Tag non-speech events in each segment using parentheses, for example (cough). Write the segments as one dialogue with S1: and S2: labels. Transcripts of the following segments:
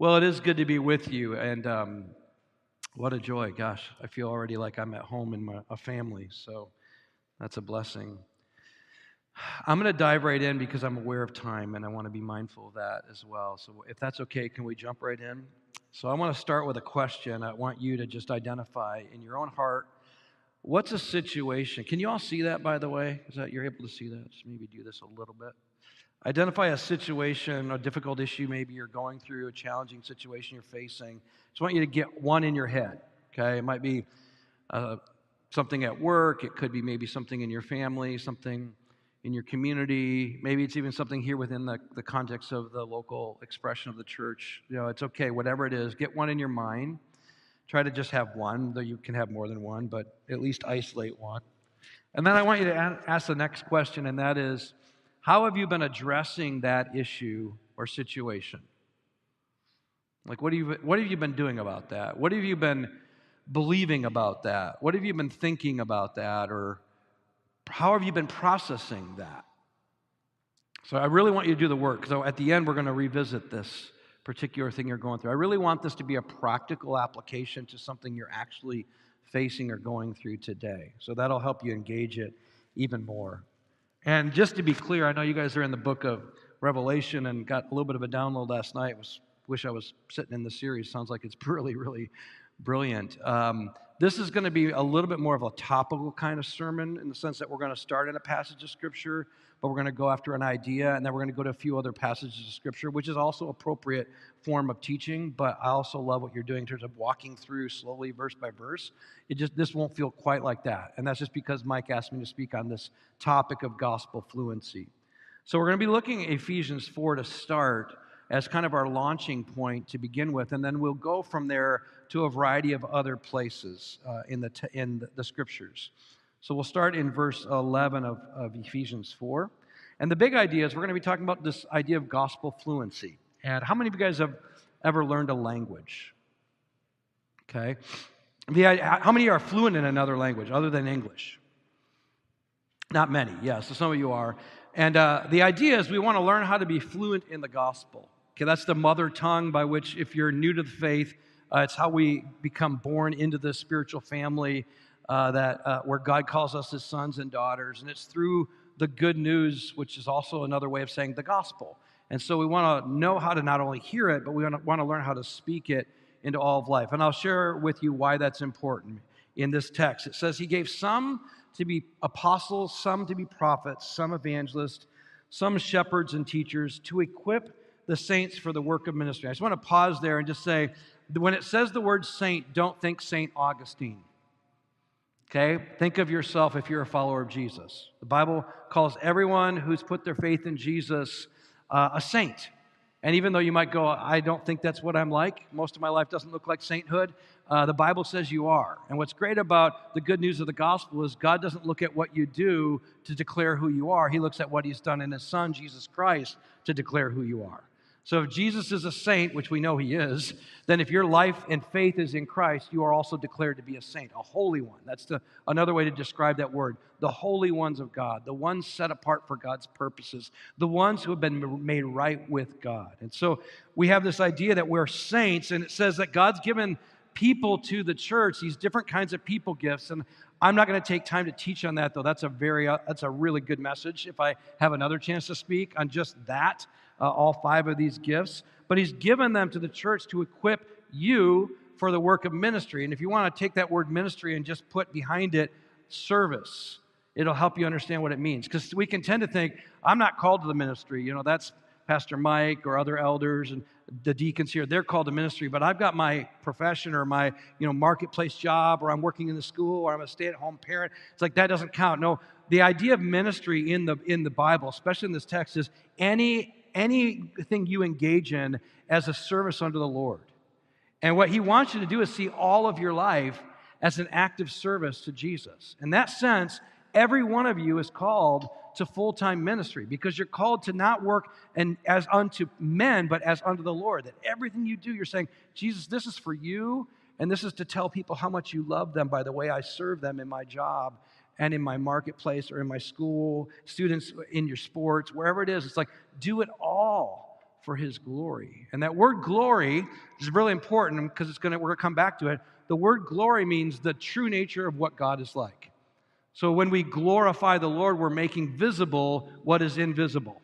S1: Well, it is good to be with you, and um, what a joy. Gosh, I feel already like I'm at home in my, a family, so that's a blessing. I'm going to dive right in because I'm aware of time and I want to be mindful of that as well. So, if that's okay, can we jump right in? So, I want to start with a question. I want you to just identify in your own heart what's a situation. Can you all see that, by the way? Is that you're able to see that? Just maybe do this a little bit. Identify a situation, a difficult issue maybe you're going through, a challenging situation you're facing. Just want you to get one in your head, okay? It might be uh, something at work, it could be maybe something in your family, something in your community. Maybe it's even something here within the, the context of the local expression of the church. You know, it's okay, whatever it is, get one in your mind. Try to just have one, though you can have more than one, but at least isolate one. And then I want you to ask the next question, and that is how have you been addressing that issue or situation? Like, what you, what have you been doing about that? What have you been believing about that? What have you been thinking about that? Or how have you been processing that? So, I really want you to do the work. So, at the end, we're going to revisit this particular thing you're going through. I really want this to be a practical application to something you're actually facing or going through today. So, that'll help you engage it even more. And just to be clear, I know you guys are in the book of Revelation and got a little bit of a download last night. Was wish I was sitting in the series. Sounds like it's (laughs) really, really brilliant. Um, this is going to be a little bit more of a topical kind of sermon in the sense that we're going to start in a passage of Scripture, but we're going to go after an idea, and then we're going to go to a few other passages of Scripture, which is also appropriate form of teaching. But I also love what you're doing in terms of walking through slowly, verse by verse. It just this won't feel quite like that, and that's just because Mike asked me to speak on this topic of gospel fluency. So we're going to be looking at Ephesians 4 to start as kind of our launching point to begin with, and then we'll go from there to a variety of other places uh, in, the, t- in the scriptures. So we'll start in verse 11 of, of Ephesians 4. And the big idea is we're going to be talking about this idea of gospel fluency. And how many of you guys have ever learned a language? Okay. The, how many are fluent in another language other than English? Not many, yes. Yeah, so some of you are. And uh, the idea is we want to learn how to be fluent in the gospel. Okay, that's the mother tongue by which, if you're new to the faith, uh, it's how we become born into the spiritual family uh, that uh, where God calls us His sons and daughters, and it's through the good news, which is also another way of saying the gospel. And so we want to know how to not only hear it, but we want to learn how to speak it into all of life. And I'll share with you why that's important in this text. It says He gave some to be apostles, some to be prophets, some evangelists, some shepherds and teachers to equip the saints for the work of ministry. I just want to pause there and just say when it says the word saint, don't think St. Augustine. Okay? Think of yourself if you're a follower of Jesus. The Bible calls everyone who's put their faith in Jesus uh, a saint. And even though you might go, I don't think that's what I'm like, most of my life doesn't look like sainthood, uh, the Bible says you are. And what's great about the good news of the gospel is God doesn't look at what you do to declare who you are, He looks at what He's done in His Son, Jesus Christ, to declare who you are. So if Jesus is a saint, which we know he is, then if your life and faith is in Christ, you are also declared to be a saint, a holy one. That's the, another way to describe that word. The holy ones of God, the ones set apart for God's purposes, the ones who have been made right with God. And so we have this idea that we're saints, and it says that God's given people to the church these different kinds of people gifts and i'm not going to take time to teach on that though that's a very uh, that's a really good message if i have another chance to speak on just that uh, all five of these gifts, but He's given them to the church to equip you for the work of ministry. And if you want to take that word ministry and just put behind it service, it'll help you understand what it means. Because we can tend to think, I'm not called to the ministry. You know, that's Pastor Mike or other elders and the deacons here, they're called to ministry, but I've got my profession or my, you know, marketplace job or I'm working in the school or I'm a stay-at-home parent. It's like that doesn't count. No, the idea of ministry in the in the Bible, especially in this text, is any anything you engage in as a service unto the Lord. And what he wants you to do is see all of your life as an active service to Jesus. In that sense, every one of you is called to full-time ministry because you're called to not work and as unto men but as unto the Lord. That everything you do you're saying, Jesus, this is for you and this is to tell people how much you love them by the way I serve them in my job and in my marketplace or in my school, students in your sports, wherever it is. It's like, do it all for his glory. And that word glory is really important because it's to we're going to come back to it. The word glory means the true nature of what God is like. So when we glorify the Lord, we're making visible what is invisible.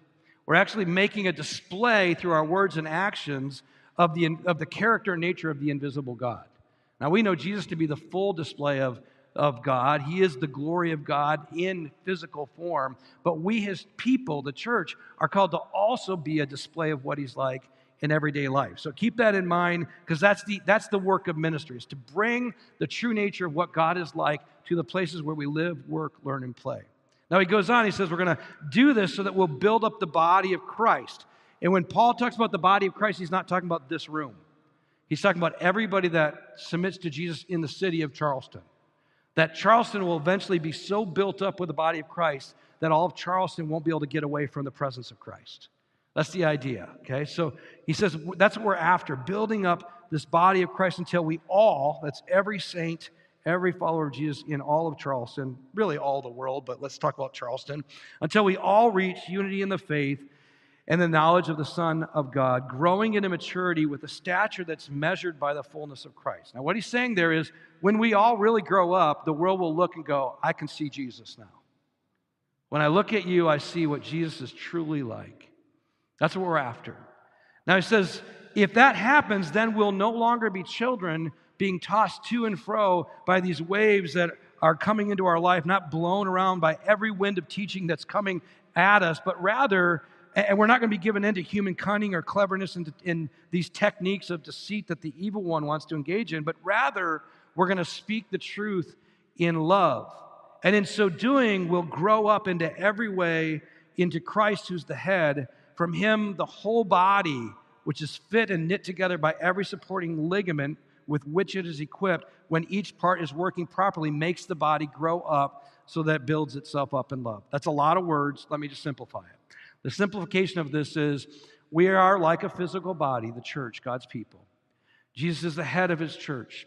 S1: We're actually making a display through our words and actions of the, of the character and nature of the invisible God. Now, we know Jesus to be the full display of, of God. He is the glory of God in physical form. But we, his people, the church, are called to also be a display of what he's like in everyday life. So keep that in mind because that's the, that's the work of ministry, is to bring the true nature of what God is like to the places where we live, work, learn, and play. Now he goes on, he says, We're going to do this so that we'll build up the body of Christ. And when Paul talks about the body of Christ, he's not talking about this room. He's talking about everybody that submits to Jesus in the city of Charleston. That Charleston will eventually be so built up with the body of Christ that all of Charleston won't be able to get away from the presence of Christ. That's the idea, okay? So he says that's what we're after, building up this body of Christ until we all, that's every saint, every follower of Jesus in all of Charleston, really all the world, but let's talk about Charleston, until we all reach unity in the faith and the knowledge of the Son of God, growing into maturity with a stature that's measured by the fullness of Christ. Now, what he's saying there is when we all really grow up, the world will look and go, I can see Jesus now. When I look at you, I see what Jesus is truly like. That's what we're after. Now, he says, if that happens, then we'll no longer be children being tossed to and fro by these waves that are coming into our life, not blown around by every wind of teaching that's coming at us, but rather and we're not going to be given into human cunning or cleverness in, these techniques of deceit that the evil one wants to engage in, but rather we're going to speak the truth in love. And in so doing, we'll grow up into every way into Christ, who's the head. From him, the whole body, which is fit and knit together by every supporting ligament with which it is equipped, when each part is working properly, makes the body grow up so that it builds itself up in love. That's a lot of words. Let me just simplify it. The simplification of this is we are like a physical body, the church, God's people. Jesus is the head of his church.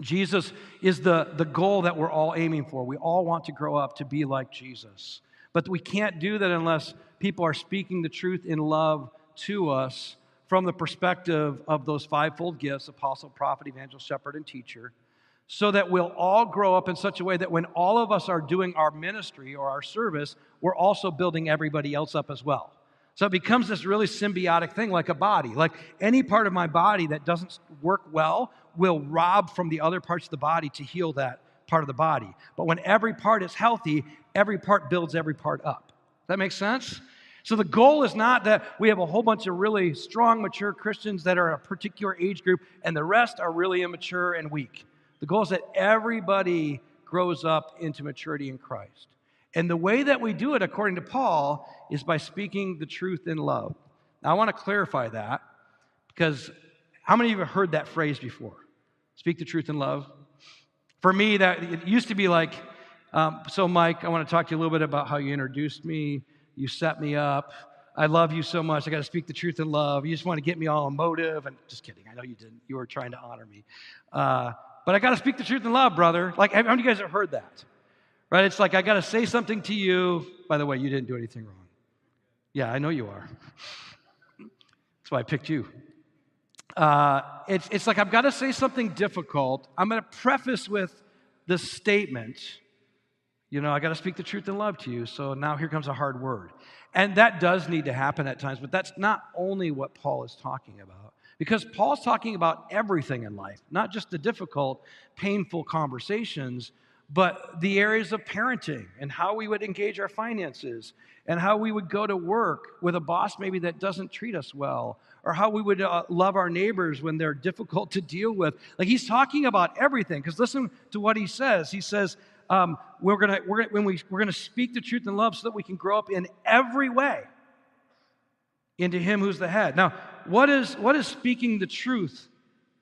S1: Jesus is the, the goal that we're all aiming for. We all want to grow up to be like Jesus. But we can't do that unless people are speaking the truth in love to us from the perspective of those fivefold gifts apostle, prophet, evangelist, shepherd, and teacher so that we'll all grow up in such a way that when all of us are doing our ministry or our service, we're also building everybody else up as well. So it becomes this really symbiotic thing like a body. Like any part of my body that doesn't work well will rob from the other parts of the body to heal that part of the body. But when every part is healthy, every part builds every part up. That makes sense? So the goal is not that we have a whole bunch of really strong, mature Christians that are a particular age group and the rest are really immature and weak. The goal is that everybody grows up into maturity in Christ. And the way that we do it, according to Paul, is by speaking the truth in love. Now, I want to clarify that because how many of you have heard that phrase before? Speak the truth in love. For me, that it used to be like, um, so Mike, I want to talk to you a little bit about how you introduced me, you set me up. I love you so much. I got to speak the truth in love. You just want to get me all emotive, and just kidding. I know you didn't. You were trying to honor me. Uh, but I got to speak the truth in love, brother. Like, how many of you guys have heard that? Right? It's like, I got to say something to you. By the way, you didn't do anything wrong. Yeah, I know you are. (laughs) That's why I picked you. Uh, it's, it's like, I've got to say something difficult. I'm going to preface with the statement. You know, I got to speak the truth in love to you. So now here comes a hard word. And that does need to happen at times, but that's not only what Paul is talking about. Because Paul's talking about everything in life, not just the difficult, painful conversations, but the areas of parenting and how we would engage our finances and how we would go to work with a boss maybe that doesn't treat us well or how we would uh, love our neighbors when they're (laughs) difficult to deal with like he's talking about everything because listen to what he says he says um, we're gonna we're gonna when we, we're gonna speak the truth in love so that we can grow up in every way into him who's the head. Now, what is what is speaking the truth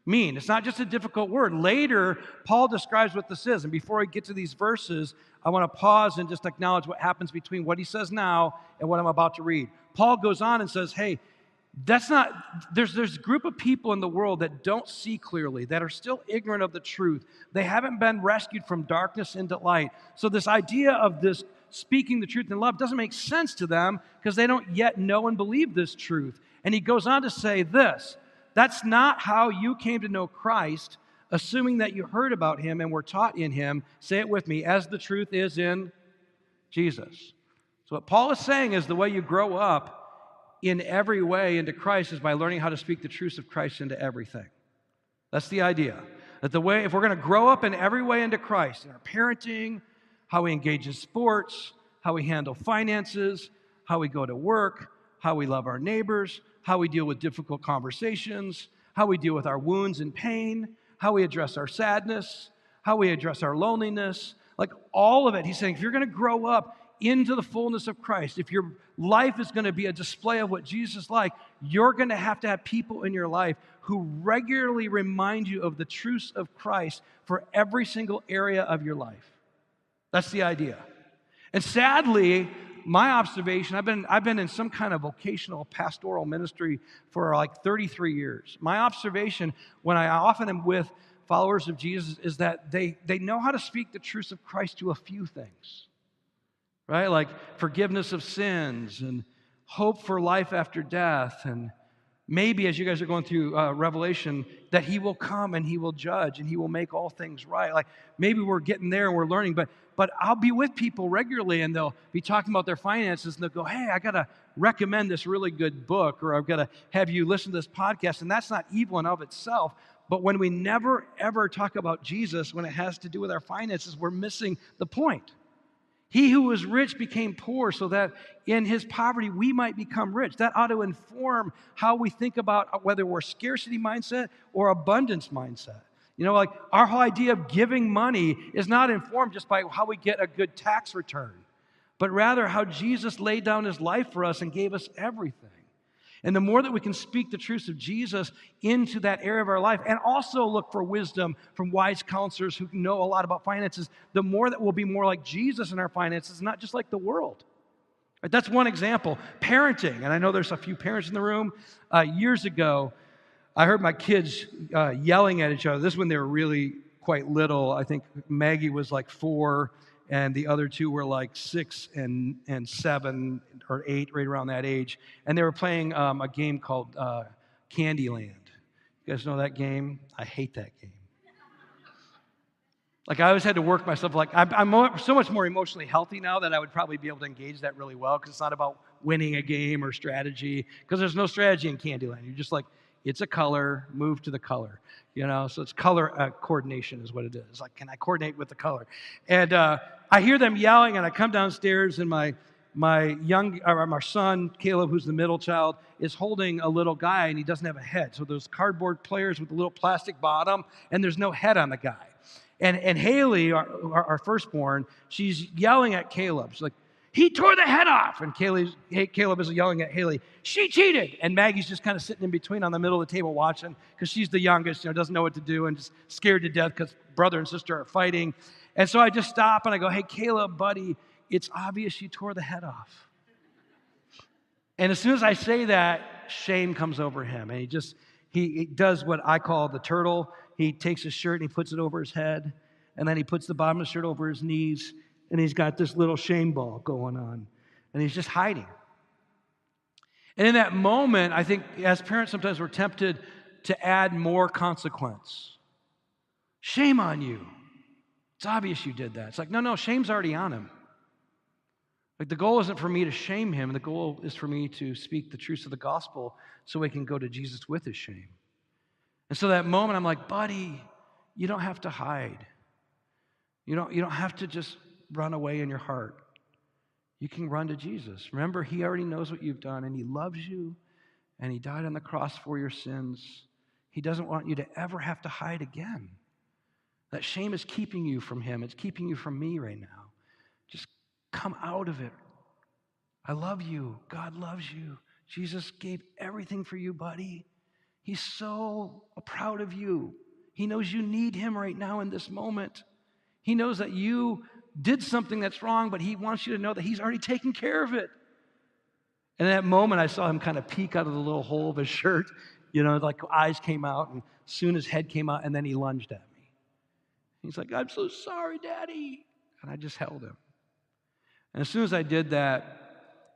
S1: mean? It's not just a difficult word. Later, Paul describes what this is. And before I get to these verses, I want to pause and just acknowledge what happens between what he says now and what I'm about to read. Paul goes on and says, Hey, that's not there's there's a group of people in the world that don't see clearly that are still ignorant of the truth they haven't been rescued from darkness into light so this idea of this speaking the truth in love doesn't make sense to them because they don't yet know and believe this truth. And he goes on to say this that's not how you came to know Christ, assuming that you heard about him and were taught in him. Say it with me, as the truth is in Jesus. So, what Paul is saying is the way you grow up in every way into Christ is by learning how to speak the truths of Christ into everything. That's the idea. That the way, if we're going to grow up in every way into Christ, in our parenting, how we engage in sports, how we handle finances, how we go to work, how we love our neighbors, how we deal with difficult conversations, how we deal with our wounds and pain, how we address our sadness, how we address our loneliness, like all of it. He's saying if you're going to grow up into the fullness of Christ, if your life is going to be a display of what Jesus is like, you're going to have to have people in your life who regularly remind you of the truths of Christ for every single area of your life. That's the idea. And sadly, my observation, I've been, I've been in some kind of vocational pastoral ministry for like 33 years. My observation when I often am with followers of Jesus is that they, they know how to speak the truths of Christ to a few things, right? Like forgiveness of sins and hope for life after death and maybe as you guys are going through uh, revelation that he will come and he will judge and he will make all things right. Like maybe we're getting there and we're learning but but i'll be with people regularly and they'll be talking about their finances and they'll go hey i gotta recommend this really good book or i've gotta have you listen to this podcast and that's not evil in of itself. But when we never ever talk about jesus when it has to do with our finances we're missing the point he who was rich became poor so that in his poverty we might become rich. That ought to inform how we think about whether we're scarcity mindset or abundance mindset. You know, like our whole idea of giving money is not informed just by how we get a good tax return, but rather how Jesus laid down his life for us and gave us everything. And the more that we can speak the truths of Jesus into that area of our life and also look for wisdom from wise counselors who know a lot about finances, the more that we'll be more like Jesus in our finances, not just like the world. Right, that's one example. Parenting, and I know there's a few parents in the room. Uh, years ago, I heard my kids uh, yelling at each other. This when they were really quite little. I think Maggie was like four, and the other two were like six and, and seven or eight, right around that age. And they were playing um, a game called uh, Candyland. You guys know that game? I hate that game. Like I always had to work myself. Like I'm, I'm so much more emotionally healthy now that I would probably be able to engage that really well because it's not about winning a game or strategy. Because there's no strategy in Candyland. You're just like, it's a color, move to the color. You know, so it's color uh, coordination is what it is. Like, can I coordinate with the color? And uh, I hear them yelling, and I come downstairs, and my my young or my son Caleb, who's the middle child, is holding a little guy, and he doesn't have a head. So those cardboard players with a little plastic bottom, and there's no head on the guy. And and Haley, our, our, firstborn, she's yelling at Caleb. She's like, he tore the head off. And Caleb, Caleb is yelling at Haley, she cheated. And Maggie's just kind of sitting in between on the middle of the table watching because she's the youngest, you know, doesn't know what to do and just scared to death because brother and sister are fighting. And so I just stop and I go, hey, Caleb, buddy, it's obvious you tore the head off. And as soon as I say that, shame comes over him. And he just, he, he does what I call the turtle. He takes his shirt and he puts it over his head. And then he puts the bottom of the shirt over his knees and he's got this little shame ball going on, and he's just hiding. And in that moment, I think as parents, sometimes we're tempted to add more consequence. Shame on you. It's obvious you did that. It's like, no, no, shame's already on him. Like, the goal isn't for me to shame him, the goal is for me to speak the truths of the gospel so he can go to Jesus with his shame. And so that moment, I'm like, buddy, you don't have to hide. You don't, you don't have to just run away in your heart. You can run to Jesus. Remember, He already knows what you've done, and He loves you, and He died on the cross for your sins. He doesn't want you to ever have to hide again. That shame is keeping you from Him, it's keeping you from me right now. Just come out of it. I love you. God loves you. Jesus gave everything for you, buddy. He's so proud of you. He knows you need Him right now in this moment. He knows that you did something that's wrong, but he wants you to know that he's already taken care of it. And in that moment, I saw him kind of peek out of the little hole of his (laughs) shirt, you know, like eyes came out, and soon his head came out, and then he lunged at me. He's like, I'm so sorry, Daddy. And I just held him. And as soon as I did that,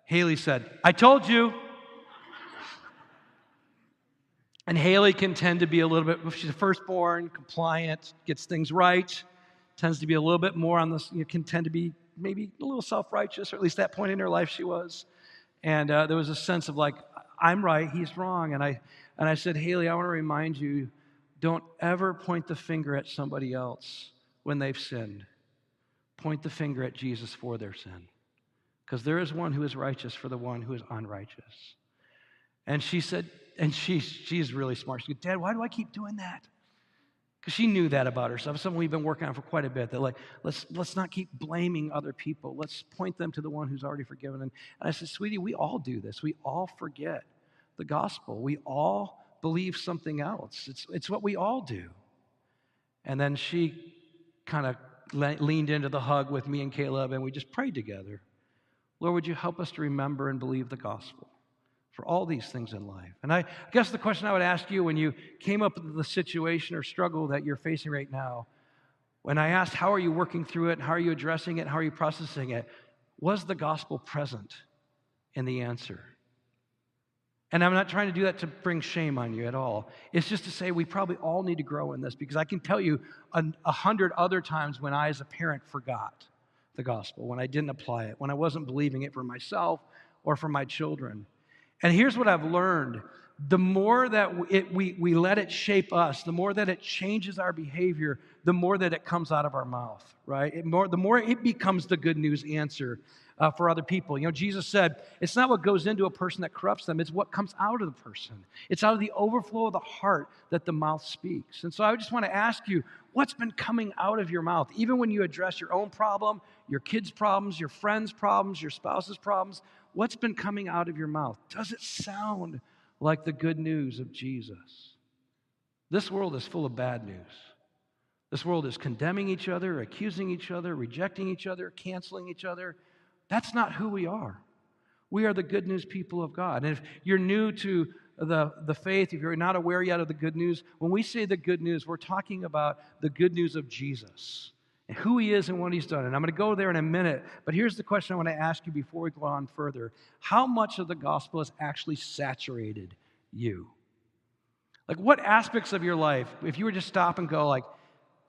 S1: Haley said, I told you. And Haley can tend to be a little bit, she's a firstborn, compliant, gets things right, tends to be a little bit more on this, you know, can tend to be maybe a little self righteous, or at least that point in her life she was. And uh, there was a sense of like, I'm right, he's wrong. And I, and I said, Haley, I want to remind you don't ever point the finger at somebody else when they've sinned. Point the finger at Jesus for their sin. Because there is one who is righteous for the one who is unrighteous. And she said, and she, she's really smart. She said, Dad, why do I keep doing that? Because she knew that about herself. Something we've been working on for quite a bit. That like, let's let's not keep blaming other people. Let's point them to the one who's already forgiven. And, and I said, sweetie, we all do this. We all forget the gospel. We all believe something else. It's it's what we all do. And then she kind of le- leaned into the hug with me and Caleb, and we just prayed together. Lord, would you help us to remember and believe the gospel? for all these things in life. And I guess the question I would ask you when you came up with the situation or struggle that you're facing right now, when I asked, How are you working through it? How are you addressing it? How are you processing it? Was the gospel present in the answer? And I'm not trying to do that to bring shame on you at all. It's just to say we probably all need to grow in this because I can tell you a, a hundred other times when I, as a parent, forgot the gospel, when I didn't apply it, when I wasn't believing it for myself or for my children. And here's what I've learned the more that it, we, we let it shape us, the more that it changes our behavior, the more that it comes out of our mouth, right? More, the more it becomes the good news answer uh, for other people. You know, Jesus said, it's not what goes into a person that corrupts them, it's what comes out of the person. It's out of the overflow of the heart that the mouth speaks. And so I just want to ask you, what's been coming out of your mouth? Even when you address your own problem, your kids' problems, your friends' problems, your spouse's problems, What's been coming out of your mouth? Does it sound like the good news of Jesus? This world is full of bad news. This world is condemning each other, accusing each other, rejecting each other, canceling each other. That's not who we are. We are the good news people of God. And if you're new to the, the faith, if you're not aware yet of the good news, when we say the good news, we're talking about the good news of Jesus and who he is and what he's done. And I'm going to go there in a minute, but here's the question I want to ask you before we go on further How much of the gospel has actually saturated you? Like, what aspects of your life, if you were to stop and go, like,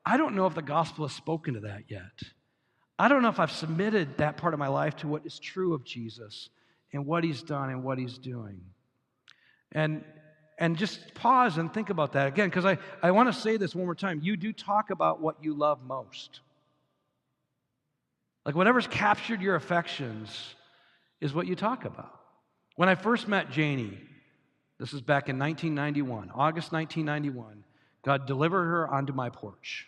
S1: I don't know if the gospel has spoken to that yet. I don't know if I've submitted that part of my life to what is true of Jesus and what he's done and what he's doing. And and just pause and think about that again, because I, I want to say this one more time. You do talk about what you love most. Like whatever's captured your affections is what you talk about. When I first met Jayne, this is back in 1991, August 1991, God delivered her onto my porch.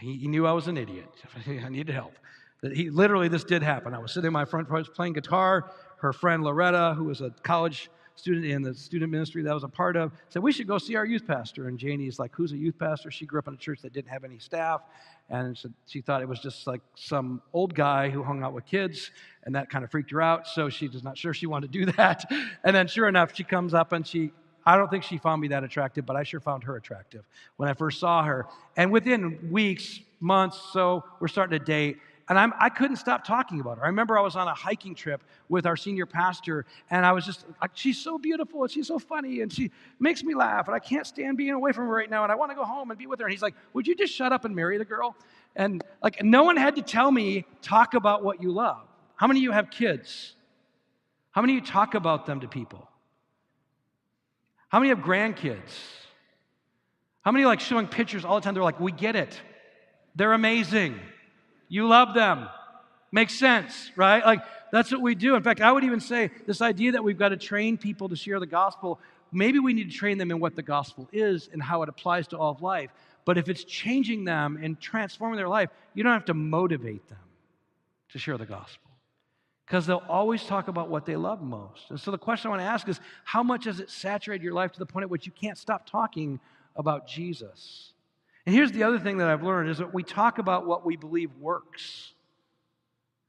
S1: He, he knew I was an idiot. (laughs) I needed help. He, literally, this did happen. I was sitting in my front porch playing guitar. Her friend Loretta, who was a college student in the student ministry that I was a part of, said, We should go see our youth pastor. And Jayne's like, Who's a youth pastor? She grew up in a church that didn't have any staff. And she thought it was just like some old guy who hung out with kids. And that kind of freaked her out. So she was not sure she wanted to do (laughs) that. And then, sure enough, she comes up and she I don't think she found me that attractive, but I sure found her attractive when I first saw her. And within weeks, months, so we're starting to date. And I'm, I could not stop talking about her. I remember I was on a hiking trip with our senior pastor, and I was just, like, she's so beautiful, and she's so funny, and she makes me laugh, and I can't stand being away from her right now, and I want to go home and be with her. And he's like, Would you just shut up and marry the girl? And like, no one had to tell me, talk about what you love. How many of you have kids? How many of you talk about them to people? How many have grandkids? How many like showing pictures all the time? They're like, We get it. They're amazing. You love them. Makes sense, right? Like, that's what we do. In fact, I would even say this idea that we've got to train people to share the gospel, maybe we need to train them in what the gospel is and how it applies to all of life. But if it's changing them and transforming their life, you don't have to motivate them to share the gospel because they'll always talk about what they love most. And so the question I want to ask is how much has it saturated your life to the point at which you can't stop talking about Jesus? And here's the other thing that I've learned is that we talk about what we believe works.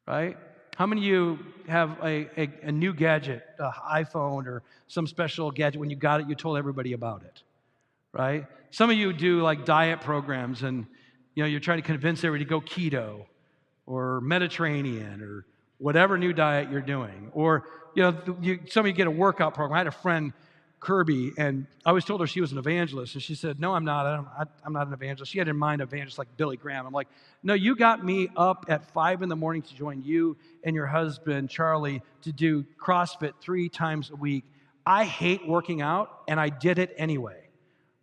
S1: Right? How many of you have a, a, a new gadget, an iPhone or some special gadget? When you got it, you told everybody about it. Right? Some of you do like diet programs and you know you're trying to convince everybody to go keto or Mediterranean or whatever new diet you're doing. Or, you know, you, some of you get a workout program. I had a friend, Kirby, and I always told her she was an evangelist. And she said, No, I'm not. I, I'm not an evangelist. She had in mind evangelist like Billy Graham. I'm like, No, you got me up at five in the morning to join you and your husband, Charlie, to do CrossFit three times a week. I hate working out, and I did it anyway.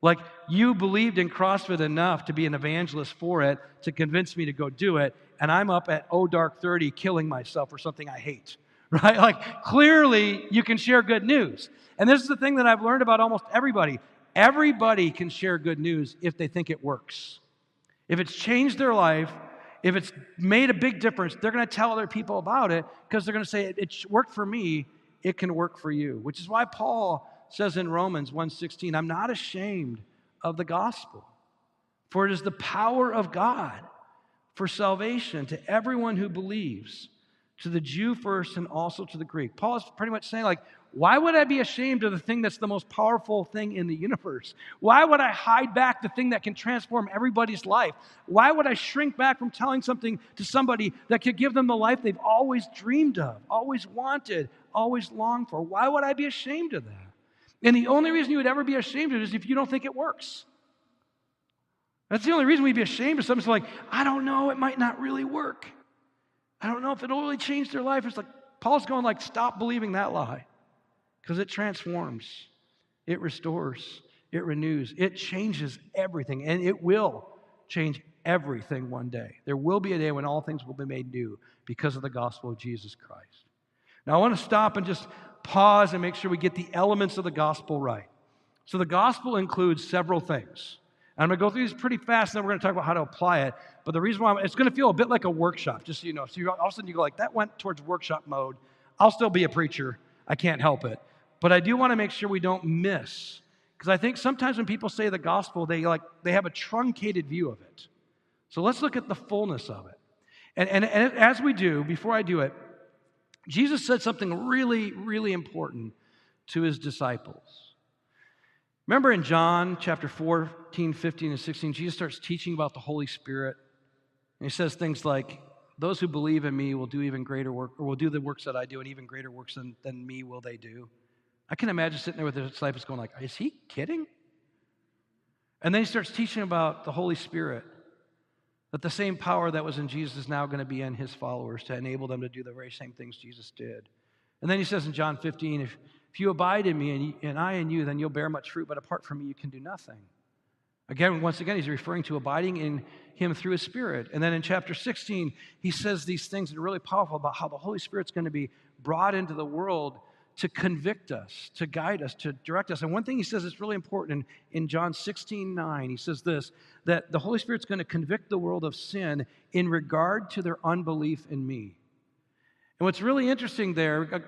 S1: Like, you believed in CrossFit enough to be an evangelist for it to convince me to go do it, and I'm up at oh dark 30 killing myself for something I hate, (laughs) right? Like, clearly, you can share good news. And this is the thing that I've learned about almost everybody. Everybody can share good news if they think it works. If it's changed their life, if it's made a big difference, they're going to tell other people about it because they're going to say, it, it worked for me, it can work for you. Which is why Paul says in Romans 1:16, I'm not ashamed of the gospel, for it is the power of God for salvation to everyone who believes, to the Jew first and also to the Greek. Paul is pretty much saying, like, why would I be ashamed of the thing that's the most powerful thing in the universe? Why would I hide back the thing that can transform everybody's life? Why would I shrink back from telling something to somebody that could give them the life they've always dreamed of, always wanted, always longed for? Why would I be ashamed of that? And the only reason you would ever be ashamed of it is if you don't think it works. That's the only reason we'd be ashamed of something. It's like, I don't know, it might not really work. I don't know if it'll really change their life. It's like Paul's going like, stop believing that lie. Because it transforms, it restores, it renews, it changes everything, and it will change everything one day. There will be a day when all things will be made new because of the gospel of Jesus Christ. Now, I want to stop and just pause and make sure we get the elements of the gospel right. So, the gospel includes several things. And I'm going to go through these pretty fast, and then we're going to talk about how to apply it. But the reason why I'm, it's going to feel a bit like a workshop, just so you know. So, you, all of a sudden, you go like, that went towards workshop mode. I'll still be a preacher. I can't help it. But I do want to make sure we don't miss. Because I think sometimes when people say the gospel, they like they have a truncated view of it. So let's look at the fullness of it. And, and, and as we do, before I do it, Jesus said something really, really important to his disciples. Remember in John chapter 14, 15, and 16, Jesus starts teaching about the Holy Spirit. And he says things like, Those who believe in me will do even greater work, or will do the works that I do, and even greater works than, than me will they do. I can imagine sitting there with the disciples going like, Is he kidding? And then he starts teaching about the Holy Spirit. That the same power that was in Jesus is now going to be in his followers to enable them to do the very same things Jesus did. And then he says in John 15, if, if you abide in me and, and I in you, then you'll bear much fruit, but apart from me, you can do nothing. Again, once again, he's referring to abiding in him through his spirit. And then in chapter 16, he says these things that are really powerful about how the Holy Spirit's going to be brought into the world to convict us, to guide us, to direct us. And one thing he says is really important in, in John 16 9, he says this that the Holy Spirit's going to convict the world of sin in regard to their unbelief in me. And what's really interesting there uh,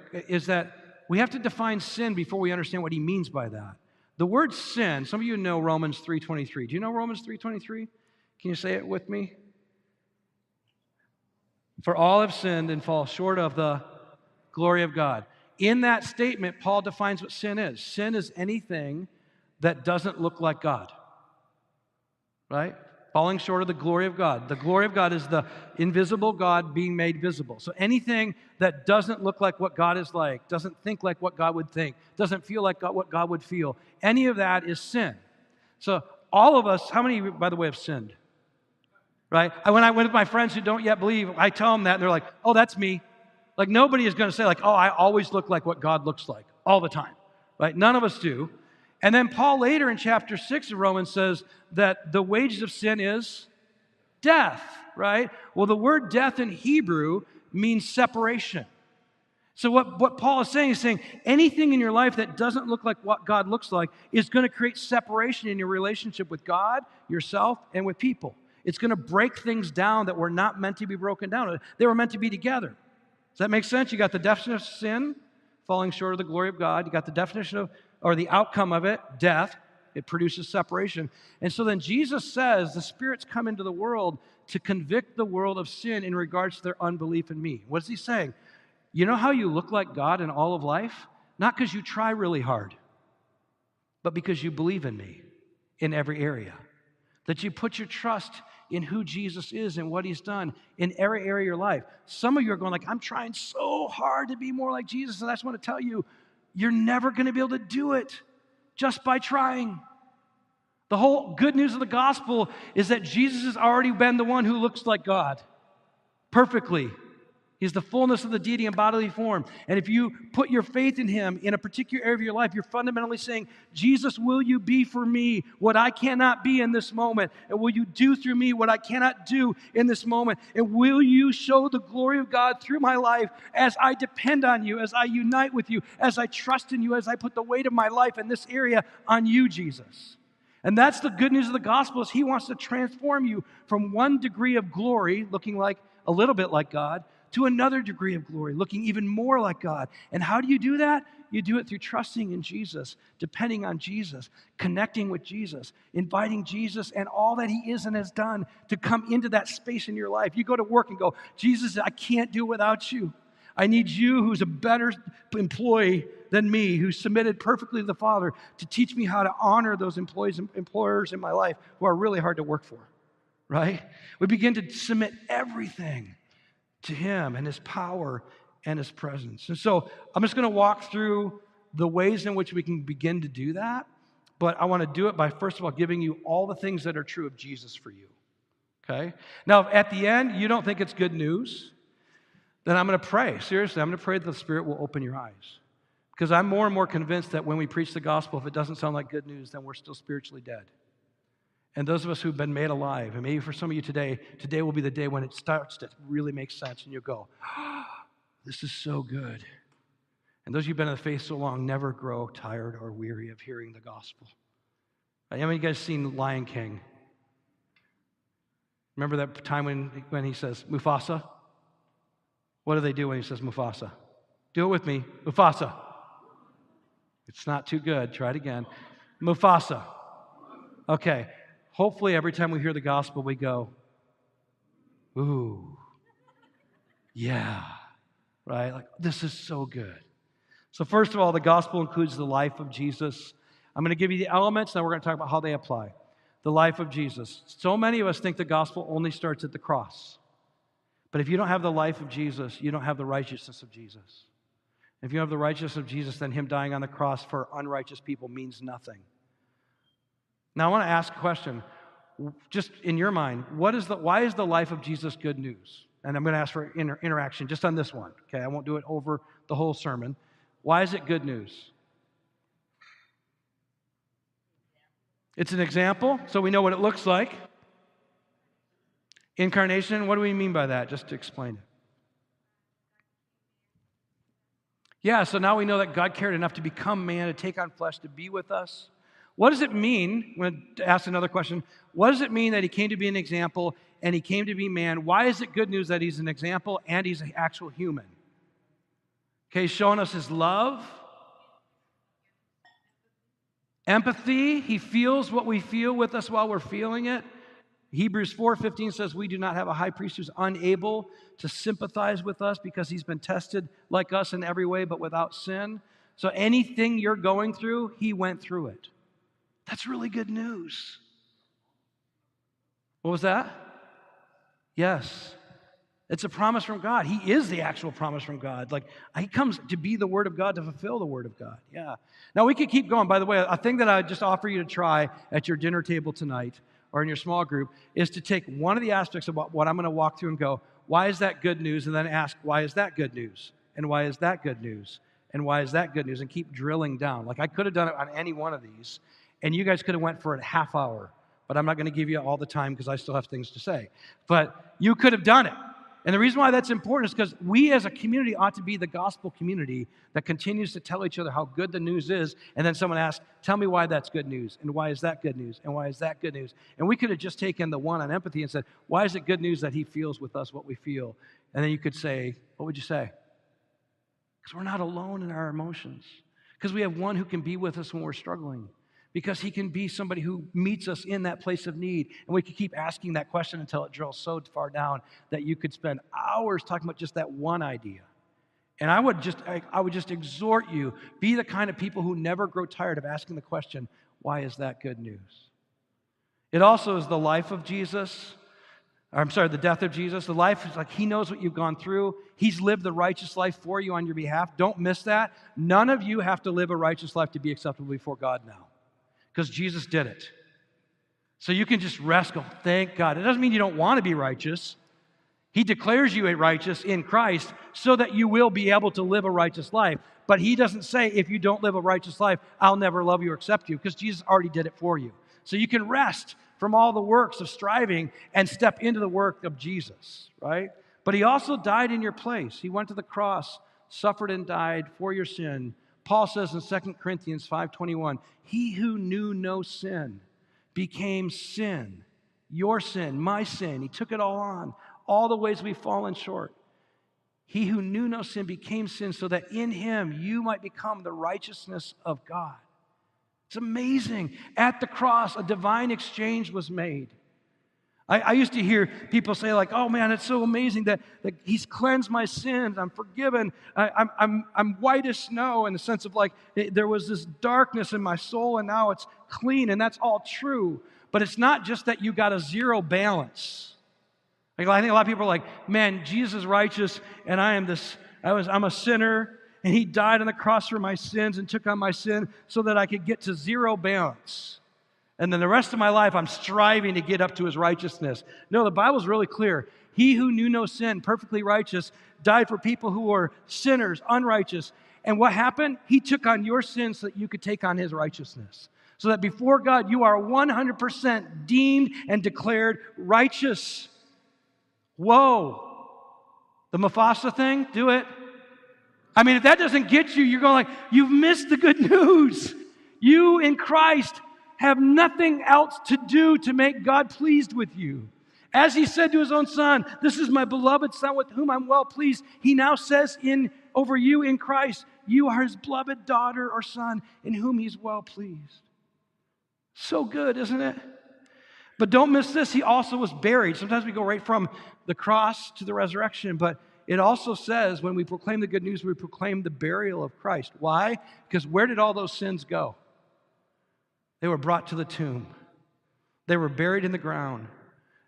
S1: that we have to define sin before we understand what he means by that. The word sin, some of you know Romans 3:23. Do you know Romans 3:23? Can you say it with me? For all have sinned and fall short of the glory of God in that statement, Paul defines what sin is sin is anything that doesn't look like God, right? Falling short of the glory of God. The glory of God is the invisible God being made visible. So anything that doesn't look like what God is like, doesn't think like what God would think, doesn't feel like God, what God would feel, any of that is sin. So all of us, how many, by the way, have sinned? Right? I, when I went with my friends who don't yet believe, I tell them that, and they're like, oh, that's me. Like nobody is going to say like, "Oh, I always look like what God looks like all the time." Right? None of us do. And then Paul later in chapter 6 of Romans says that the wages of sin is death, right? Well, the word death in Hebrew means separation. So, what, what Paul is saying is saying anything in your life that doesn't look like what God looks like is going to create separation in your relationship with God, yourself, and with people. It's going to break things down that were not meant to be broken down. They were meant to be together. Does that make sense? You got the definition of sin, falling short of the glory of God. You got the definition of, or the outcome of it, death. It produces separation. And so then Jesus says the Spirit's come into the world to convict the world of sin in regards to their unbelief in me. What is he saying? You know how you look like God in all of life? Not because you try really hard, but because you believe in me in every area. That you put your trust in who Jesus is and what he's done in every area of your life. Some of you are going like, I'm trying so hard to be more like Jesus. And I just want to tell you, you're never going to be able to do it just by trying. The whole good news of the gospel is that Jesus has already been the one who looks like God perfectly. He's the fullness of the deity in bodily form. And if you put your faith in him in a particular area of your life, you're fundamentally saying, Jesus, will you be for me what I cannot be in this moment? And will you do through me what I cannot do in this moment? And will you show the glory of God through my life as I depend on you, as I unite with you, as I trust in you, as I put the weight of my life in this area on you, Jesus? And that's the good news of the gospel is he wants to transform you from one degree of glory, looking like a little bit like God, to another degree of glory, looking even more like God. And how do you do that? You do it through trusting in Jesus, depending on Jesus, connecting with Jesus, inviting Jesus and all that He is and has done to come into that space in your life. You go to work and go, Jesus, I can't do without you. I need you, who's a better employee than me, who's submitted perfectly to the Father, to teach me how to honor those employees and employers in my life who are really hard to work for. Right? We begin to submit everything to Him and His power and His presence. And so I'm just going to walk through the ways in which we can begin to do that. But I want to do it by, first of all, giving you all the things that are true of Jesus for you. Okay? Now, at the end, you don't think it's good news, then I'm going to pray. Seriously, I'm going to pray that the Spirit will open your eyes. Because I'm more and more convinced that when we preach the gospel, if it doesn't sound like good news, then we're still spiritually dead. And those of us who've been made alive, and maybe for some of you today, today will be the day when it starts to really make sense and you go, (gasps) this is so good. And those of you who've been in the faith so long never grow tired or weary of hearing the gospel. How many of you guys seen Lion King? Remember that time when, when he says, Mufasa? What do they do when he says Mufasa? Do it with me. Mufasa. It's not too good. Try it again. Mufasa. Okay hopefully every time we hear the gospel, we go, ooh, yeah, right? Like, this is so good. So, first of all, the gospel includes the life of Jesus. I'm going to give you the elements, now we're going to talk about how they apply. The life of Jesus. So many of us think the gospel only starts at the cross. But if you don't have the life of Jesus, you don't have the righteousness of Jesus. If you have the righteousness of Jesus, then Him dying on the cross for unrighteous people means nothing. Now, I want to ask a question. Just in your mind, what is the, why is the life of Jesus good news? And I'm going to ask for inter- interaction just on this one. Okay, I won't do it over the whole sermon. Why is it good news? It's an example, so we know what it looks like. Incarnation, what do we mean by that? Just to explain it. Yeah, so now we know that God cared enough to become man, to take on flesh, to be with us. What does it mean? I'm going to ask another question. What does it mean that he came to be an example and he came to be man? Why is it good news that he's an example and he's an actual human? Okay, he's showing us his love, empathy. He feels what we feel with us while we're feeling it. Hebrews 4:15 says we do not have a high priest who's unable to sympathize with us because he's been tested like us in every way but without sin. So anything you're going through, he went through it. That's really good news. What was that? Yes. It's a promise from God. He is the actual promise from God. Like, He comes to be the Word of God, to fulfill the Word of God. Yeah. Now, we could keep going. By the way, a thing that I just offer you to try at your dinner table tonight or in your small group is to take one of the aspects of what I'm going to walk through and go, why is that good news? And then ask, why is that good news? And why is that good news? And why is that good news? And keep drilling down. Like, I could have done it on any one of these and you guys could have went for a half hour but i'm not going to give you all the time because i still have things to say. But you could have done it. And the reason why that's important is because we as a community ought to be the gospel community that continues to tell each other how good the news is and then someone asks tell me why that's good news and why is that good news and why is that good news? And we could have just taken the one on empathy and said why is it good news that he feels with us what we feel? And then you could say what would you say? Because we're not alone in our emotions. Because we have one who can be with us when we're struggling because he can be somebody who meets us in that place of need. And we could keep asking that question until it drills so far down that you could spend hours talking about just that one idea. And I would just I, I would just exhort you, be the kind of people who never grow tired of asking the question, why is that good news? It also is the life of Jesus. I'm sorry, the death of Jesus, the life is like he knows what you've gone through. He's lived the righteous life for you on your behalf. Don't miss that. None of you have to live a righteous life to be acceptable before God now because Jesus did it. So you can just rest, go, thank God. It doesn't mean you don't want to be righteous. He declares you a righteous in Christ so that you will be able to live a righteous life. But He doesn't say, if you don't live a righteous life, I'll never love you or accept you, because Jesus already did it for you. So you can rest from all the works of striving and step into the work of Jesus, right? But he also died in your place. He went to the cross, suffered and died for your sin. Paul says in 2 Corinthians 5:21, "He who knew no sin became sin, your sin, my sin. He took it all on, all the ways we've fallen short. He who knew no sin became sin so that in him you might become the righteousness of God." It's amazing. At the cross, a divine exchange was made. I, I, used to hear people say, like, oh man, it's so amazing that, that he's cleansed my sins. I'm forgiven. I, I'm, I'm, I'm white as snow in the sense of like it, there was this darkness in my soul and now it's clean. And that's all true. But it's not just that you got a zero balance. Like, I think a lot of people are like, man, Jesus is righteous and I am this, I was, I'm a sinner and he died on the cross for my sins and took on my sin so that I could get to zero balance. And then the rest of my life, I'm striving to get up to his righteousness. No, the Bible's really clear. He who knew no sin, perfectly righteous, died for people who were sinners, unrighteous. And what happened? He took on your sins so that you could take on his righteousness. So that before God, you are 100% deemed and declared righteous. Whoa. The Mufasa thing, do it. I mean, if that doesn't get you, you're going like, you've missed the good (laughs) news. You in Christ have nothing else to do to make God pleased with you. As he said to his own son, This is my beloved son with whom I'm well pleased. He now says in over you in Christ, You are his beloved daughter or son in whom he's well pleased. So good, isn't it? But don't miss this, he also was buried. Sometimes we go right from the cross to the resurrection, but it also says when we proclaim the good news, we proclaim the burial of Christ. Why? Because where did all those sins go? They were brought to the tomb, they were buried in the ground,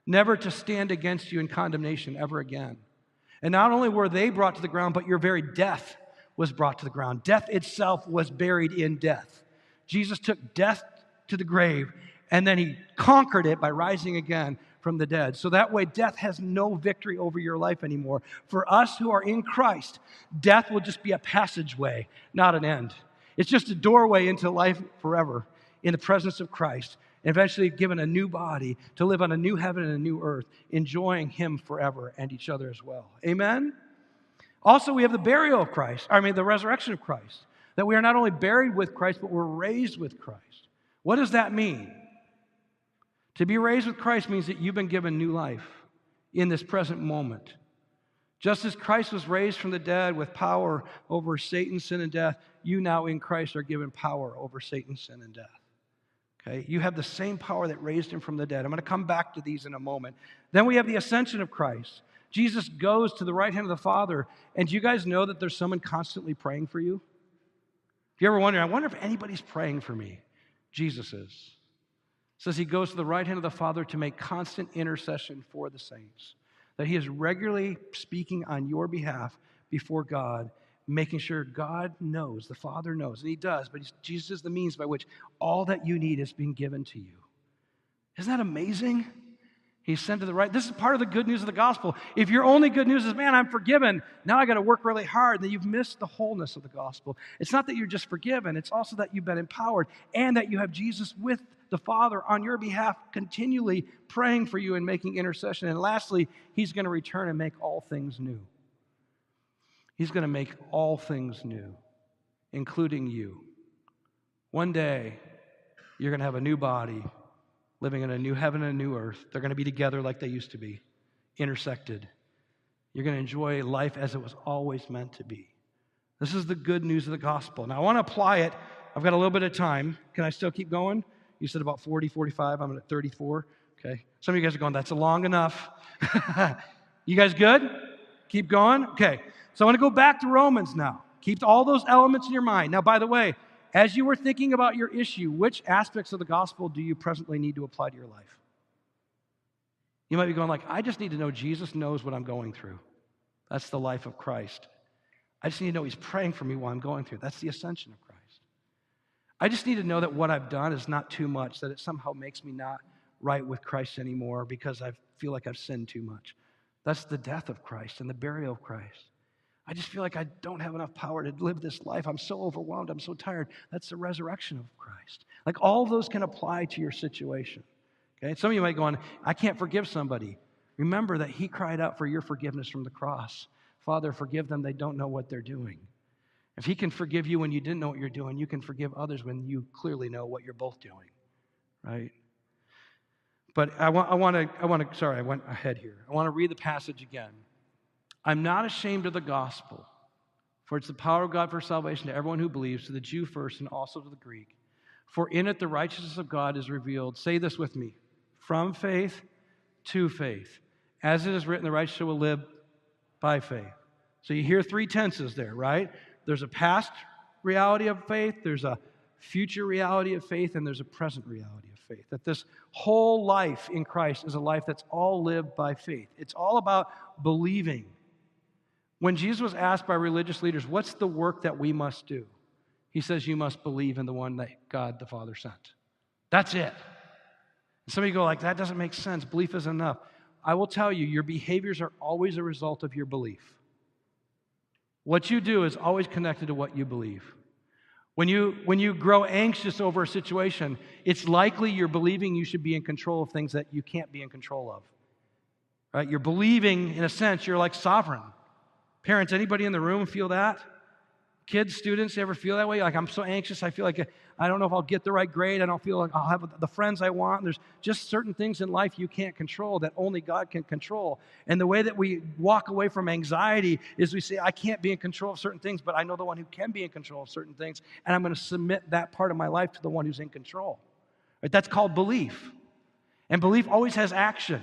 S1: never to stand against you in condemnation ever again. And not only were they brought to the ground, but your very death was brought to the ground. Death itself was buried in death. Jesus took death to the grave and then he conquered it by rising again from the dead. So that way, death has no victory over your life anymore. For us who are in Christ, death will just be a passageway, not an end. It's just a doorway into life forever in the presence of Christ, and eventually given a new body to live on a new heaven and a new earth, enjoying Him forever and each other as well. Amen? Also, we have the burial of Christ, I mean, the resurrection of Christ, that we are not only buried with Christ, but we're raised with Christ. What does that mean? To be raised with Christ means that you've been given new life in this present moment. Just as Christ was raised from the dead with power over Satan, sin, and death, you now in Christ are given power over Satan, sin, and death. Okay? You have the same power that raised him from the dead. I'm going to come back to these in a moment. Then we have the ascension of Christ. Jesus goes to the right hand of the Father. And do you guys know that there's someone constantly praying for you? If you ever wonder, I wonder if anybody's praying for me. Jesus is says he goes to the right hand of the Father to make constant intercession for the saints. That he is regularly speaking on your behalf before God, making sure God knows, the Father knows, and he does, but Jesus is the means by which all that you need is being given to you. Isn't that amazing? He's sent to the right. This is part of the good news of the gospel. If your only good news is, man, I'm forgiven, now I got to work really hard, then you've missed the wholeness of the gospel. It's not that you're just forgiven, it's also that you've been empowered and that you have Jesus with the Father on your behalf, continually praying for you and making intercession. And lastly, He's going to return and make all things new. He's going to make all things new, including you. One day, you're going to have a new body, living in a new heaven and a new earth. They're going to be together like they used to be, intersected. You're going to enjoy life as it was always meant to be. This is the good news of the gospel. Now, I want to apply it. I've got a little bit of time. Can I still keep going? You said about 40, 45. I'm at 34. Okay. Some of you guys are going, that's long enough. (laughs) you guys good? Keep going? Okay. So I want to go back to Romans now. Keep all those elements in your mind. Now, by the way, as you were thinking about your issue, which aspects of the gospel do you presently need to apply to your life? You might be going like, I just need to know Jesus knows what I'm going through. That's the life of Christ. I just need to know he's praying for me while I'm going through. That's the ascension of Christ. I just need to know that what I've done is not too much, that it somehow makes me not right with Christ anymore because I feel like I've sinned too much. That's the death of Christ and the burial of Christ. I just feel like I don't have enough power to live this life. I'm so overwhelmed. I'm so tired. That's the resurrection of Christ. Like all those can apply to your situation. Okay? Some of you might go on, I can't forgive somebody. Remember that he cried out for your forgiveness from the cross. Father, forgive them. They don't know what they're doing. If he can forgive you when you didn't know what you're doing, you can forgive others when you clearly know what you're both doing. Right? But I want, I want to, I want to, sorry, I went ahead here. I want to read the passage again. I'm not ashamed of the gospel, for it's the power of God for salvation to everyone who believes, to the Jew first and also to the Greek. For in it the righteousness of God is revealed. Say this with me from faith to faith. As it is written, the righteous will live by faith. So you hear three tenses there, right? There's a past reality of faith, there's a future reality of faith, and there's a present reality of faith. That this whole life in Christ is a life that's all lived by faith. It's all about believing. When Jesus was asked by religious leaders, What's the work that we must do? He says, You must believe in the one that God the Father sent. That's it. Some of you go, like, that doesn't make sense. Belief is enough. I will tell you, your behaviors are always a result of your belief. What you do is always connected to what you believe. When you, when you grow anxious over a situation, it's likely you're believing you should be in control of things that you can't be in control of. Right? You're believing, in a sense, you're like sovereign. Parents, anybody in the room feel that? Kids, students, ever feel that way? Like, I'm so anxious, I feel like I don't know if I'll get the right grade. I don't feel like I'll have the friends I want. There's just certain things in life you can't control that only God can control. And the way that we walk away from anxiety is we say, I can't be in control of certain things, but I know the one who can be in control of certain things, and I'm going to submit that part of my life to the one who's in control. Right? That's called belief. And belief always has action.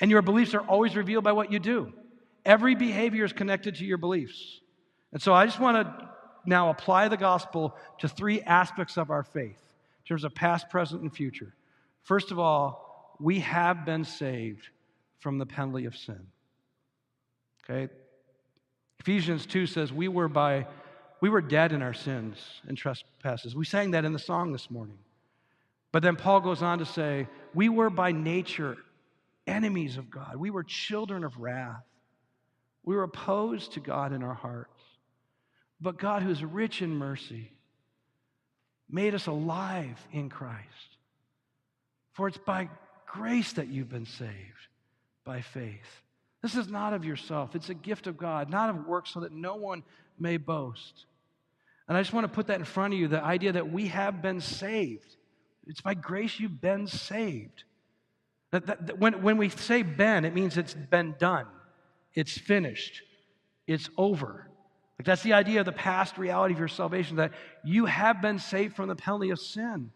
S1: And your beliefs are always revealed by what you do. Every behavior is connected to your beliefs. And so I just want to now apply the gospel to three aspects of our faith in terms of past, present, and future. First of all, we have been saved from the penalty of sin. Okay? Ephesians 2 says we were by we were dead in our sins and trespasses. We sang that in the song this morning. But then Paul goes on to say, we were by nature enemies of God. We were children of wrath. We were opposed to God in our hearts. But God, who's rich in mercy, made us alive in Christ. For it's by grace that you've been saved, by faith. This is not of yourself, it's a gift of God, not of works, so that no one may boast. And I just want to put that in front of you the idea that we have been saved. It's by grace you've been saved. That, that, that when, when we say been, it means it's been done, it's finished, it's over. Like that's the idea of the past reality of your salvation that you have been saved from the penalty of sin.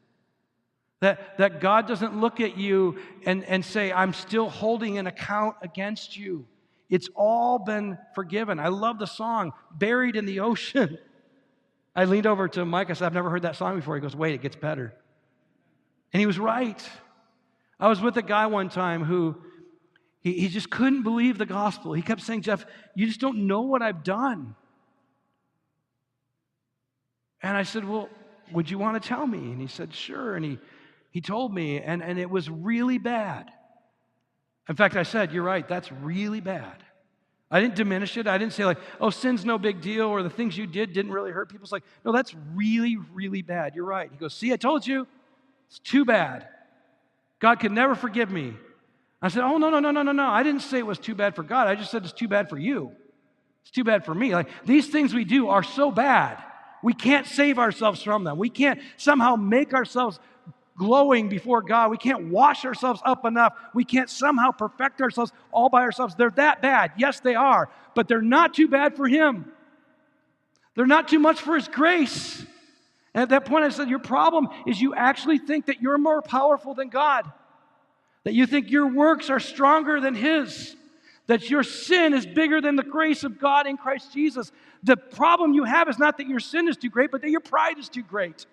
S1: That, that God doesn't look at you and, and say, I'm still holding an account against you. It's all been forgiven. I love the song, Buried in the Ocean. (laughs) I leaned over to Mike. I said, I've never heard that song before. He goes, Wait, it gets better. And he was right. I was with a guy one time who he, he just couldn't believe the gospel. He kept saying, Jeff, you just don't know what I've done. And I said, Well, would you want to tell me? And he said, Sure. And he, he told me, and, and it was really bad. In fact, I said, You're right, that's really bad. I didn't diminish it. I didn't say, like, oh, sin's no big deal, or the things you did didn't really hurt people. It's like, no, that's really, really bad. You're right. He goes, See, I told you, it's too bad. God could never forgive me. I said, Oh, no, no, no, no, no, no. I didn't say it was too bad for God. I just said it's too bad for you. It's too bad for me. Like, these things we do are so bad we can't save ourselves from them. We can't somehow make ourselves glowing before God. We can't wash ourselves up enough. We can't somehow perfect ourselves all by ourselves. They're that bad. Yes, they are. But they're not too bad for Him. They're not too much for His grace. And at that point, I said, Your problem is you actually think that you're more powerful than God, that you think your works are stronger than His that your sin is bigger than the grace of God in Christ Jesus. The problem you have is not that your sin is too great, but that your pride is too great.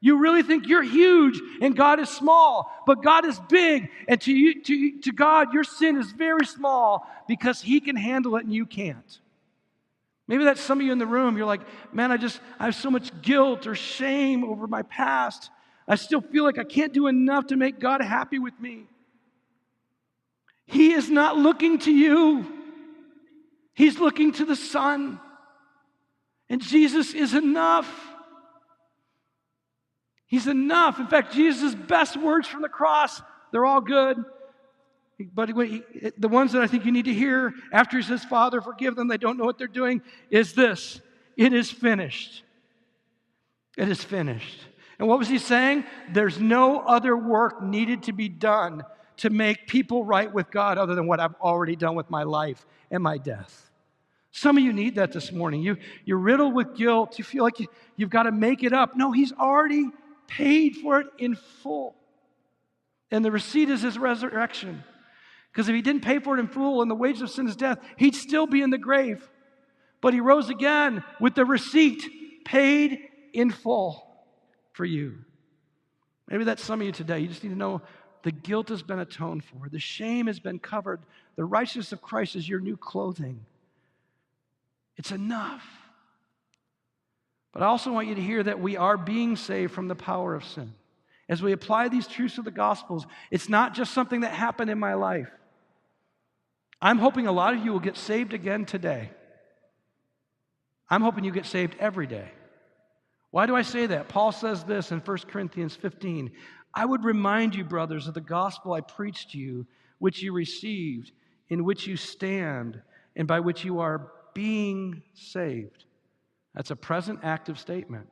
S1: You really think you're huge and God is small, but God is big. And to, you, to, to God, your sin is very small because He can handle it and you can't. Maybe that's some of you in the room. You're like, man, I just, I have so much guilt or shame over my past. I still feel like I can't do enough to make God happy with me. He is not looking to you, He's looking to the Son. And Jesus is enough. He's enough. In fact, Jesus' best words from the cross, they're all good. But he, the ones that I think you need to hear after he says, Father, forgive them, they don't know what they're doing, is this It is finished. It is finished. And what was he saying? There's no other work needed to be done to make people right with God other than what I've already done with my life and my death. Some of you need that this morning. You, you're riddled with guilt. You feel like you, you've got to make it up. No, he's already paid for it in full. And the receipt is his resurrection. Because if he didn't pay for it in full and the wages of sin is death, he'd still be in the grave. But he rose again with the receipt paid in full for you. Maybe that's some of you today. You just need to know the guilt has been atoned for, the shame has been covered, the righteousness of Christ is your new clothing. It's enough. But I also want you to hear that we are being saved from the power of sin. As we apply these truths of the Gospels, it's not just something that happened in my life. I'm hoping a lot of you will get saved again today. I'm hoping you get saved every day. Why do I say that? Paul says this in 1 Corinthians 15 I would remind you, brothers, of the gospel I preached to you, which you received, in which you stand, and by which you are being saved. That's a present active statement.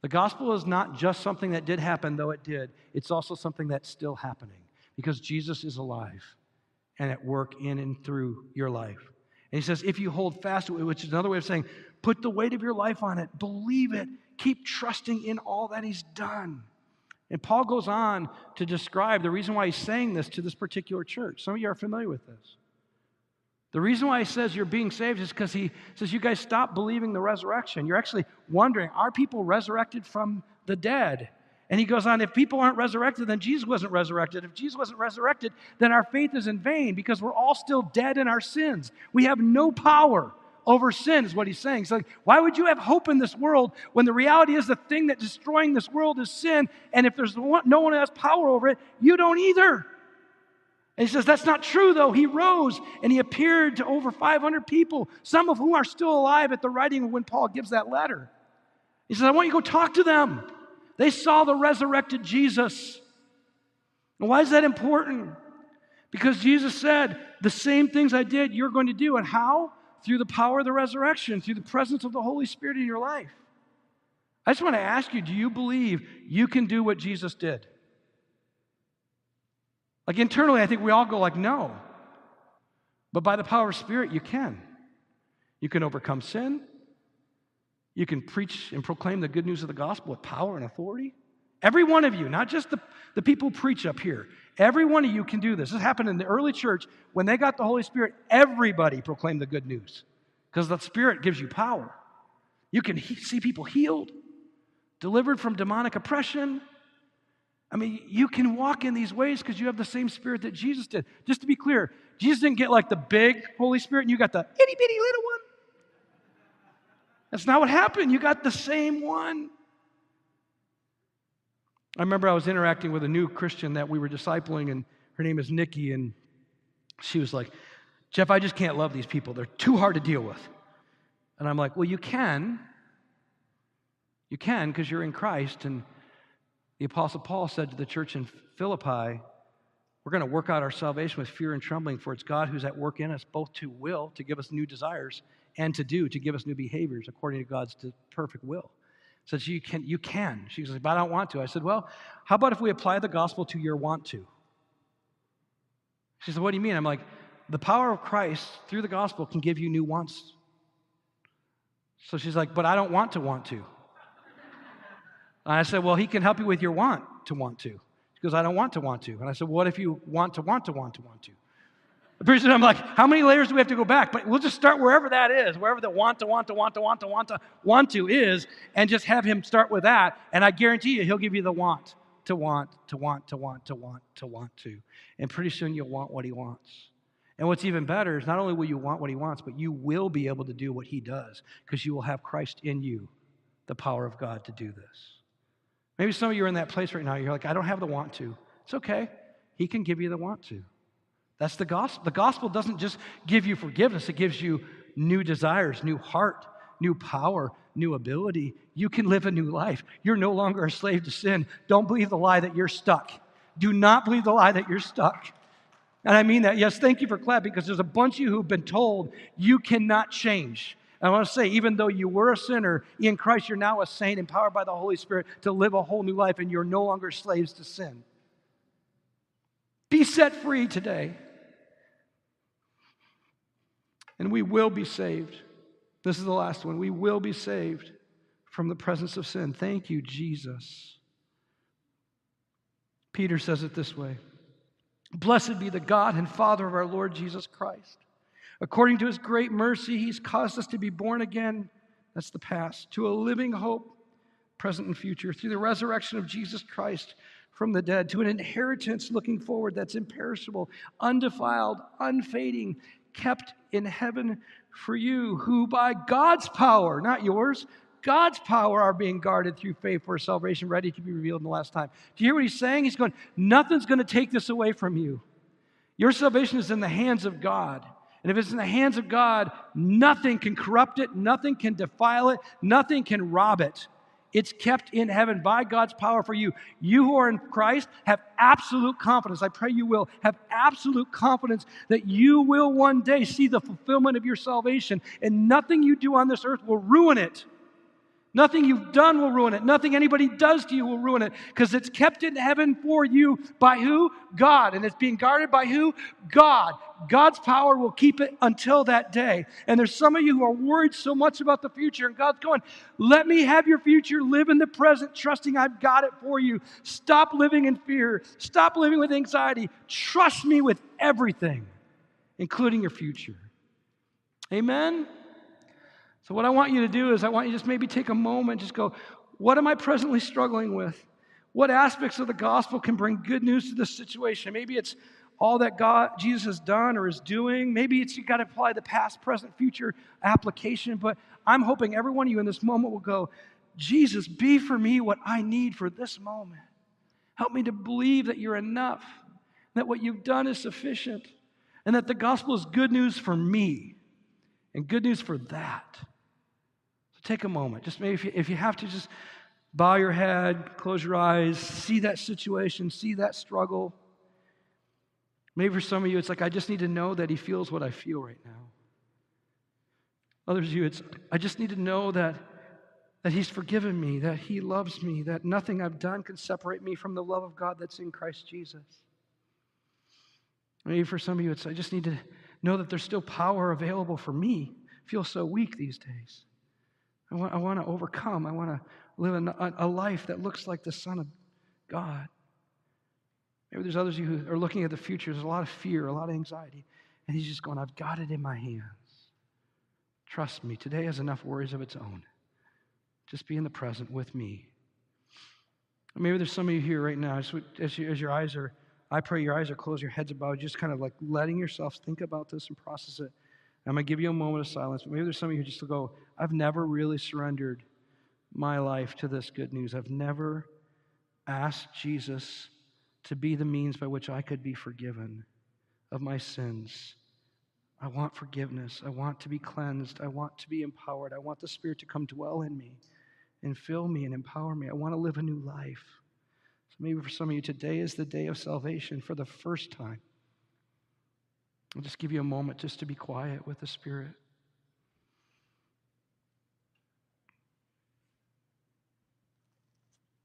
S1: The gospel is not just something that did happen, though it did, it's also something that's still happening because Jesus is alive and at work in and through your life. And he says, if you hold fast to it, which is another way of saying, put the weight of your life on it, believe it, keep trusting in all that he's done. And Paul goes on to describe the reason why he's saying this to this particular church. Some of you are familiar with this. The reason why he says you're being saved is because he says you guys stop believing the resurrection. You're actually wondering, are people resurrected from the dead? And he goes on, if people aren't resurrected, then Jesus wasn't resurrected. If Jesus wasn't resurrected, then our faith is in vain because we're all still dead in our sins. We have no power over sin, is what he's saying. He's like, why would you have hope in this world when the reality is the thing that's destroying this world is sin? And if there's no one has power over it, you don't either. And he says, That's not true, though. He rose and he appeared to over 500 people, some of whom are still alive at the writing of when Paul gives that letter. He says, I want you to go talk to them. They saw the resurrected Jesus. And why is that important? Because Jesus said, The same things I did, you're going to do. And how? Through the power of the resurrection, through the presence of the Holy Spirit in your life. I just want to ask you do you believe you can do what Jesus did? Like internally, I think we all go like, no. But by the power of Spirit, you can. You can overcome sin. You can preach and proclaim the good news of the gospel with power and authority. Every one of you, not just the, the people who preach up here, every one of you can do this. This happened in the early church. When they got the Holy Spirit, everybody proclaimed the good news because the Spirit gives you power. You can he- see people healed, delivered from demonic oppression, I mean, you can walk in these ways because you have the same spirit that Jesus did. Just to be clear, Jesus didn't get like the big Holy Spirit and you got the itty bitty little one. That's not what happened. You got the same one. I remember I was interacting with a new Christian that we were discipling, and her name is Nikki, and she was like, Jeff, I just can't love these people. They're too hard to deal with. And I'm like, well, you can. You can because you're in Christ, and the Apostle Paul said to the church in Philippi, We're going to work out our salvation with fear and trembling, for it's God who's at work in us, both to will, to give us new desires, and to do, to give us new behaviors according to God's perfect will. So you can, you can. She says, but I don't want to. I said, well, how about if we apply the gospel to your want to? She said, what do you mean? I'm like, the power of Christ through the gospel can give you new wants. So she's like, but I don't want to want to. And I said, Well, he can help you with your want to want to. She goes, I don't want to want to. And I said, What if you want to want to want to want to? Pretty soon I'm like, how many layers do we have to go back? But we'll just start wherever that is, wherever the want to, want to, want to, want to, want to, want to is, and just have him start with that. And I guarantee you, he'll give you the want to want, to want, to want, to want, to want to. And pretty soon you'll want what he wants. And what's even better is not only will you want what he wants, but you will be able to do what he does because you will have Christ in you, the power of God to do this. Maybe some of you are in that place right now. You're like, I don't have the want to. It's okay. He can give you the want to. That's the gospel. The gospel doesn't just give you forgiveness, it gives you new desires, new heart, new power, new ability. You can live a new life. You're no longer a slave to sin. Don't believe the lie that you're stuck. Do not believe the lie that you're stuck. And I mean that. Yes, thank you for clapping because there's a bunch of you who've been told you cannot change. I want to say, even though you were a sinner, in Christ you're now a saint, empowered by the Holy Spirit to live a whole new life, and you're no longer slaves to sin. Be set free today and we will be saved. This is the last one. We will be saved from the presence of sin. Thank you, Jesus. Peter says it this way Blessed be the God and Father of our Lord Jesus Christ. According to his great mercy, he's caused us to be born again. That's the past, to a living hope, present and future, through the resurrection of Jesus Christ from the dead, to an inheritance looking forward that's imperishable, undefiled, unfading, kept in heaven for you, who by God's power, not yours, God's power are being guarded through faith for salvation, ready to be revealed in the last time. Do you hear what he's saying? He's going, nothing's going to take this away from you. Your salvation is in the hands of God. And if it's in the hands of God, nothing can corrupt it, nothing can defile it, nothing can rob it. It's kept in heaven by God's power for you. You who are in Christ have absolute confidence. I pray you will have absolute confidence that you will one day see the fulfillment of your salvation, and nothing you do on this earth will ruin it. Nothing you've done will ruin it. Nothing anybody does to you will ruin it because it's kept in heaven for you by who? God. And it's being guarded by who? God. God's power will keep it until that day. And there's some of you who are worried so much about the future, and God's going, let me have your future. Live in the present, trusting I've got it for you. Stop living in fear. Stop living with anxiety. Trust me with everything, including your future. Amen? So, what I want you to do is, I want you to just maybe take a moment, just go, what am I presently struggling with? What aspects of the gospel can bring good news to this situation? Maybe it's all that God, Jesus has done or is doing. Maybe it's you got to apply the past, present, future application. But I'm hoping every one of you in this moment will go, Jesus, be for me what I need for this moment. Help me to believe that you're enough, that what you've done is sufficient, and that the gospel is good news for me and good news for that. Take a moment. Just maybe if you, if you have to, just bow your head, close your eyes, see that situation, see that struggle. Maybe for some of you, it's like, I just need to know that He feels what I feel right now. Others of you, it's, I just need to know that, that He's forgiven me, that He loves me, that nothing I've done can separate me from the love of God that's in Christ Jesus. Maybe for some of you, it's, I just need to know that there's still power available for me. I feel so weak these days. I want, I want to overcome. I want to live a, a life that looks like the Son of God. Maybe there's others of you who are looking at the future. There's a lot of fear, a lot of anxiety. And he's just going, I've got it in my hands. Trust me, today has enough worries of its own. Just be in the present with me. maybe there's some of you here right now, as, you, as your eyes are, I pray your eyes are closed, your heads are bowed, just kind of like letting yourself think about this and process it. I'm going to give you a moment of silence, but maybe there's some of you who just go, I've never really surrendered my life to this good news. I've never asked Jesus to be the means by which I could be forgiven of my sins. I want forgiveness. I want to be cleansed. I want to be empowered. I want the Spirit to come dwell in me and fill me and empower me. I want to live a new life. So maybe for some of you, today is the day of salvation for the first time. I'll just give you a moment just to be quiet with the Spirit.